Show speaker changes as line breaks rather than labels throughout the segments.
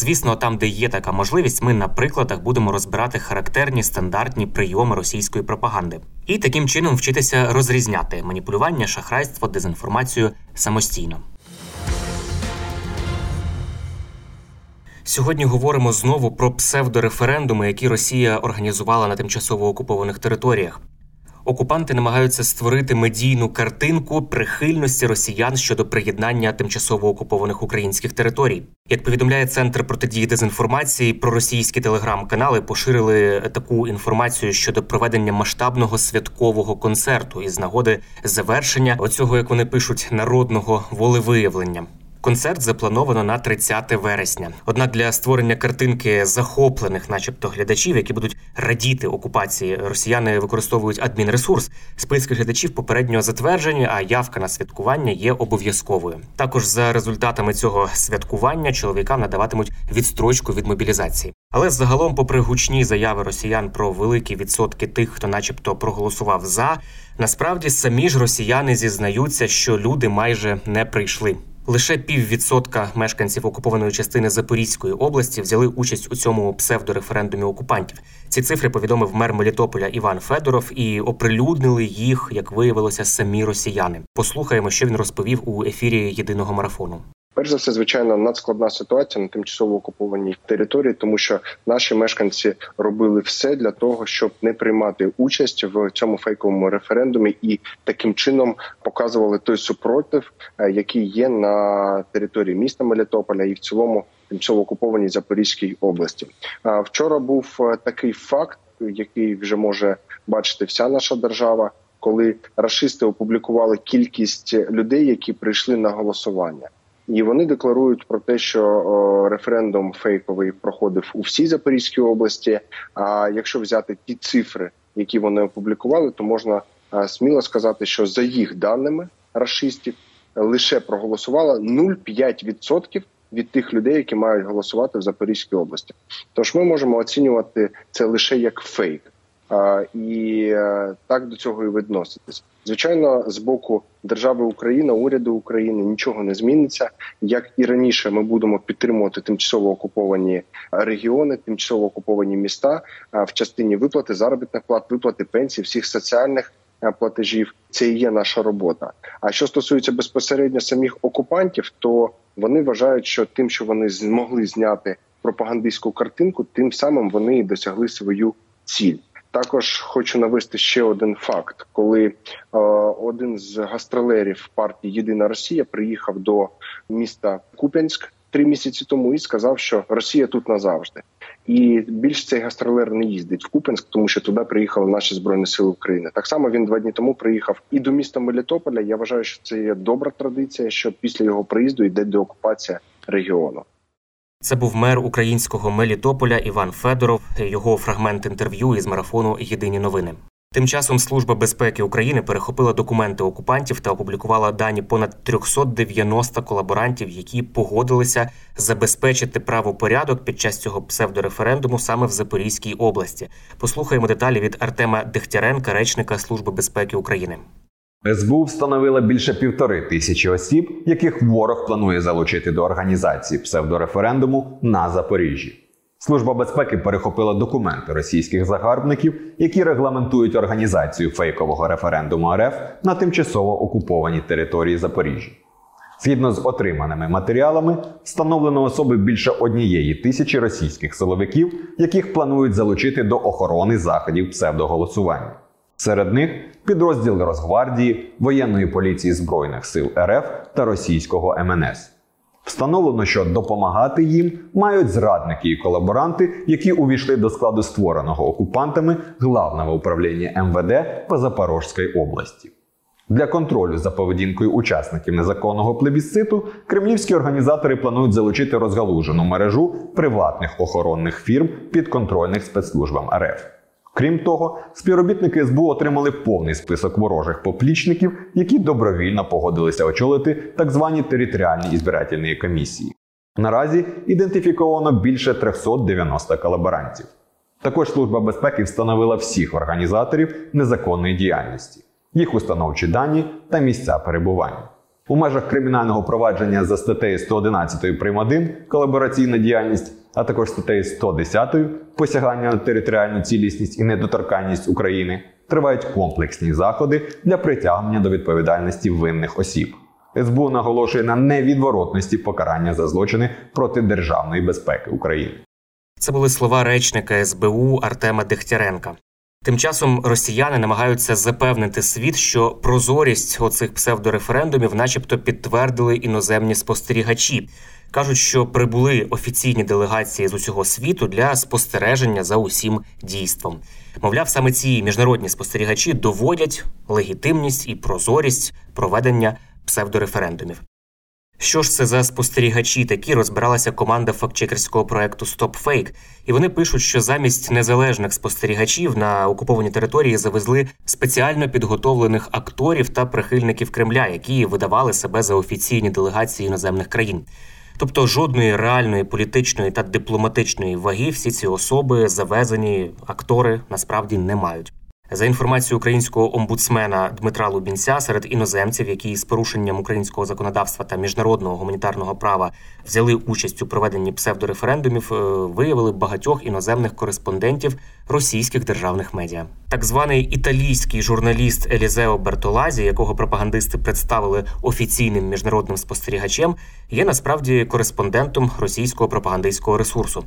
Звісно, там, де є така можливість, ми на прикладах будемо розбирати характерні стандартні прийоми російської пропаганди і таким чином вчитися розрізняти маніпулювання, шахрайство, дезінформацію самостійно. Сьогодні говоримо знову про псевдореферендуми, які Росія організувала на тимчасово окупованих територіях. Окупанти намагаються створити медійну картинку прихильності росіян щодо приєднання тимчасово окупованих українських територій. Як повідомляє центр протидії дезінформації, проросійські телеграм-канали поширили таку інформацію щодо проведення масштабного святкового концерту із нагоди завершення оцього, як вони пишуть, народного волевиявлення. Концерт заплановано на 30 вересня. Однак для створення картинки захоплених, начебто, глядачів, які будуть радіти окупації, росіяни використовують адмінресурс. Списки глядачів попередньо затверджені, а явка на святкування є обов'язковою. Також за результатами цього святкування чоловікам надаватимуть відстрочку від мобілізації. Але загалом, попри гучні заяви росіян про великі відсотки тих, хто, начебто, проголосував за, насправді самі ж росіяни зізнаються, що люди майже не прийшли. Лише піввідсотка мешканців окупованої частини Запорізької області взяли участь у цьому псевдореферендумі окупантів. Ці цифри повідомив мер Мелітополя Іван Федоров і оприлюднили їх, як виявилося, самі росіяни. Послухаємо, що він розповів у ефірі єдиного марафону.
Перш за все, звичайно, надскладна ситуація на тимчасово окупованій території, тому що наші мешканці робили все для того, щоб не приймати участь в цьому фейковому референдумі, і таким чином показували той супротив, е, який є на території міста Мелітополя і в цілому тимчасово окупованій Запорізькій області. Вчора був е, такий факт, який вже може бачити вся наша держава. Коли рашисти опублікували кількість людей, які прийшли на голосування, і вони декларують про те, що референдум фейковий проходив у всій Запорізькій області. А якщо взяти ті цифри, які вони опублікували, то можна сміло сказати, що за їх даними рашистів лише проголосувало 0,5% від тих людей, які мають голосувати в Запорізькій області. Тож ми можемо оцінювати це лише як фейк. І е, так до цього і відноситись. Звичайно, з боку держави Україна, уряду України нічого не зміниться. Як і раніше, ми будемо підтримувати тимчасово окуповані регіони, тимчасово окуповані міста в частині виплати заробітних плат, виплати пенсій, всіх соціальних платежів. Це і є наша робота. А що стосується безпосередньо самих окупантів, то вони вважають, що тим, що вони змогли зняти пропагандистську картинку, тим самим вони і досягли свою ціль. Також хочу навести ще один факт, коли е, один з гастролерів партії Єдина Росія приїхав до міста Куп'янськ три місяці тому і сказав, що Росія тут назавжди. І більш цей гастролер не їздить в Куп'янськ, тому що туди приїхали наші збройні сили України. Так само він два дні тому приїхав і до міста Мелітополя. Я вважаю, що це є добра традиція, що після його приїзду йде деокупація регіону.
Це був мер українського Мелітополя Іван Федоров. Його фрагмент інтерв'ю із марафону Єдині новини. Тим часом Служба безпеки України перехопила документи окупантів та опублікувала дані понад 390 колаборантів, які погодилися забезпечити правопорядок під час цього псевдореферендуму саме в Запорізькій області. Послухаємо деталі від Артема Дегтяренка, речника Служби безпеки України.
СБУ встановила більше півтори тисячі осіб, яких ворог планує залучити до організації псевдореферендуму на Запоріжжі. Служба безпеки перехопила документи російських загарбників, які регламентують організацію фейкового референдуму РФ на тимчасово окупованій території Запоріжжя. Згідно з отриманими матеріалами, встановлено особи більше однієї тисячі російських силовиків, яких планують залучити до охорони заходів псевдоголосування. Серед них підрозділи Росгвардії, воєнної поліції Збройних сил РФ та російського МНС. Встановлено, що допомагати їм мають зрадники і колаборанти, які увійшли до складу створеного окупантами главного управління МВД по Запорожській області. Для контролю за поведінкою учасників незаконного плебісциту кремлівські організатори планують залучити розгалужену мережу приватних охоронних фірм підконтрольних спецслужбам РФ. Крім того, співробітники СБУ отримали повний список ворожих поплічників, які добровільно погодилися очолити так звані територіальні ізбирательні комісії. Наразі ідентифіковано більше 390 колаборантів. Також Служба безпеки встановила всіх організаторів незаконної діяльності, їх установчі дані та місця перебування. У межах кримінального провадження за статтею 111 прим. 1 колабораційна діяльність, а також статтею 110 посягання на територіальну цілісність і недоторканність України тривають комплексні заходи для притягнення до відповідальності винних осіб. СБУ наголошує на невідворотності покарання за злочини проти державної безпеки України.
Це були слова речника СБУ Артема Дегтяренка. Тим часом росіяни намагаються запевнити світ, що прозорість оцих псевдореферендумів, начебто, підтвердили іноземні спостерігачі. кажуть, що прибули офіційні делегації з усього світу для спостереження за усім дійством. Мовляв, саме ці міжнародні спостерігачі доводять легітимність і прозорість проведення псевдореферендумів. Що ж це за спостерігачі такі розбиралася команда фактчекерського проекту StopFake, і вони пишуть, що замість незалежних спостерігачів на окуповані території завезли спеціально підготовлених акторів та прихильників Кремля, які видавали себе за офіційні делегації іноземних країн. Тобто жодної реальної політичної та дипломатичної ваги всі ці особи завезені актори насправді не мають. За інформацією українського омбудсмена Дмитра Лубінця, серед іноземців, які з порушенням українського законодавства та міжнародного гуманітарного права взяли участь у проведенні псевдореферендумів, е, виявили багатьох іноземних кореспондентів російських державних медіа. Так званий італійський журналіст Елізео Бертолазі, якого пропагандисти представили офіційним міжнародним спостерігачем, є насправді кореспондентом російського пропагандистського ресурсу.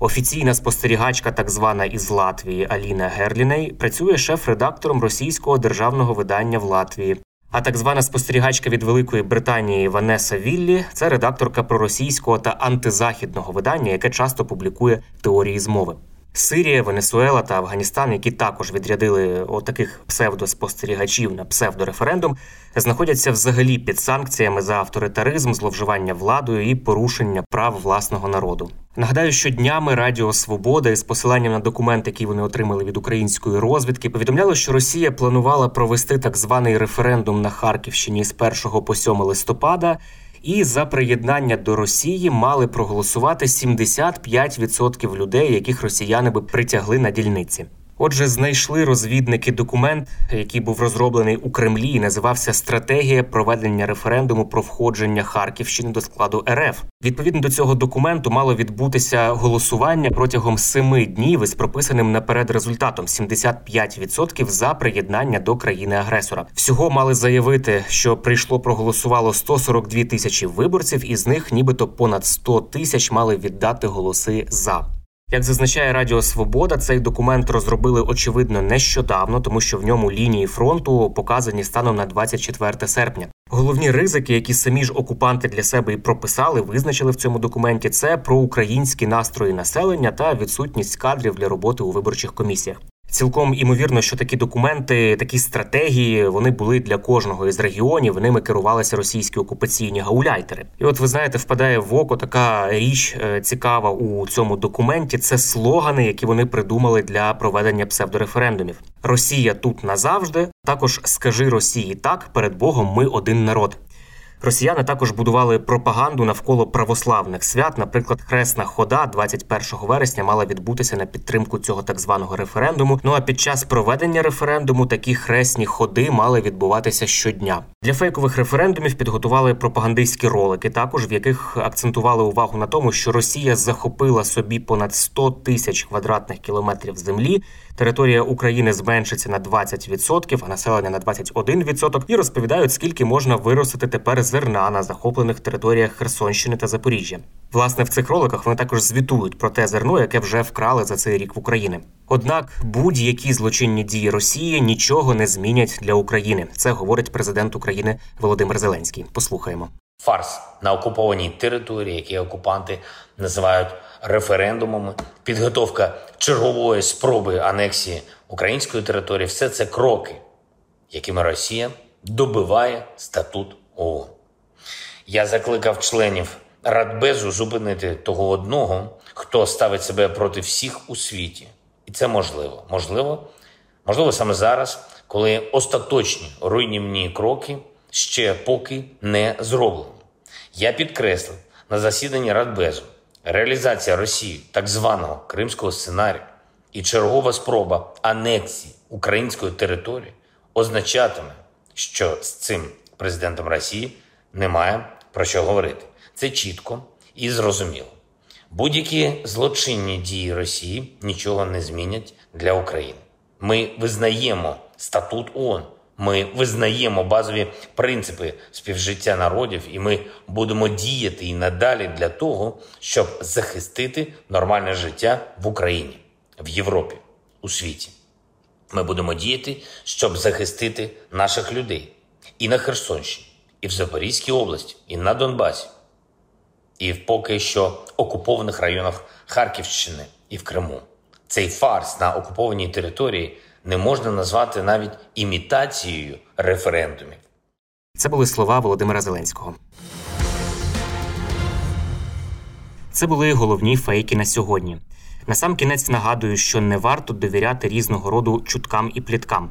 Офіційна спостерігачка, так звана із Латвії Аліна Герліней, працює шеф-редактором російського державного видання в Латвії. А так звана спостерігачка від Великої Британії Ванеса Віллі це редакторка проросійського та антизахідного видання, яке часто публікує теорії змови. Сирія, Венесуела та Афганістан, які також відрядили отаких псевдоспостерігачів на псевдореферендум, знаходяться взагалі під санкціями за авторитаризм, зловживання владою і порушення прав власного народу. Нагадаю, що днями Радіо Свобода із посиланням на документ, який вони отримали від української розвідки, повідомляло, що Росія планувала провести так званий референдум на Харківщині з 1 по 7 листопада і за приєднання до Росії мали проголосувати 75% людей, яких росіяни би притягли на дільниці. Отже, знайшли розвідники документ, який був розроблений у Кремлі, і називався Стратегія проведення референдуму про входження Харківщини до складу РФ. Відповідно до цього документу мало відбутися голосування протягом семи днів із прописаним наперед результатом 75% за приєднання до країни-агресора. Всього мали заявити, що прийшло проголосувало 142 тисячі виборців, із них нібито понад 100 тисяч мали віддати голоси за. Як зазначає Радіо Свобода, цей документ розробили очевидно нещодавно, тому що в ньому лінії фронту показані станом на 24 серпня. Головні ризики, які самі ж окупанти для себе і прописали, визначили в цьому документі, це про українські настрої населення та відсутність кадрів для роботи у виборчих комісіях. Цілком імовірно, що такі документи, такі стратегії вони були для кожного із регіонів. Ними керувалися російські окупаційні гауляйтери. І от ви знаєте, впадає в око така річ е, цікава у цьому документі. Це слогани, які вони придумали для проведення псевдореферендумів. Росія тут назавжди. Також скажи Росії так перед Богом. Ми один народ. Росіяни також будували пропаганду навколо православних свят. Наприклад, хресна хода 21 вересня мала відбутися на підтримку цього так званого референдуму. Ну а під час проведення референдуму такі хресні ходи мали відбуватися щодня. Для фейкових референдумів підготували пропагандистські ролики, також в яких акцентували увагу на тому, що Росія захопила собі понад 100 тисяч квадратних кілометрів землі Територія України зменшиться на 20%, а населення на 21%, і розповідають, скільки можна виростити тепер зерна на захоплених територіях Херсонщини та Запоріжжя. Власне, в цих роликах вони також звітують про те зерно, яке вже вкрали за цей рік в Україні. Однак будь-які злочинні дії Росії нічого не змінять для України. Це говорить президент України Володимир Зеленський. Послухаємо.
Фарс на окупованій території, які окупанти називають референдумами, підготовка чергової спроби анексії української території все це кроки, якими Росія добиває статут ООН. Я закликав членів Радбезу зупинити того одного, хто ставить себе проти всіх у світі. І це можливо. Можливо, можливо, саме зараз, коли остаточні руйнівні кроки ще поки не зроблені. Я підкреслив на засіданні Радбезу реалізація Росії так званого кримського сценарію і чергова спроба анексії української території означатиме, що з цим президентом Росії немає про що говорити. Це чітко і зрозуміло. Будь-які злочинні дії Росії нічого не змінять для України. Ми визнаємо статут ООН, ми визнаємо базові принципи співжиття народів, і ми будемо діяти і надалі для того, щоб захистити нормальне життя в Україні, в Європі, у світі. Ми будемо діяти, щоб захистити наших людей і на Херсонщині, і в Запорізькій області, і на Донбасі, і в поки що окупованих районах Харківщини і в Криму. Цей фарс на окупованій території не можна назвати навіть імітацією референдумів.
Це були слова Володимира Зеленського. Це були головні фейки на сьогодні. Насамкінець нагадую, що не варто довіряти різного роду чуткам і пліткам.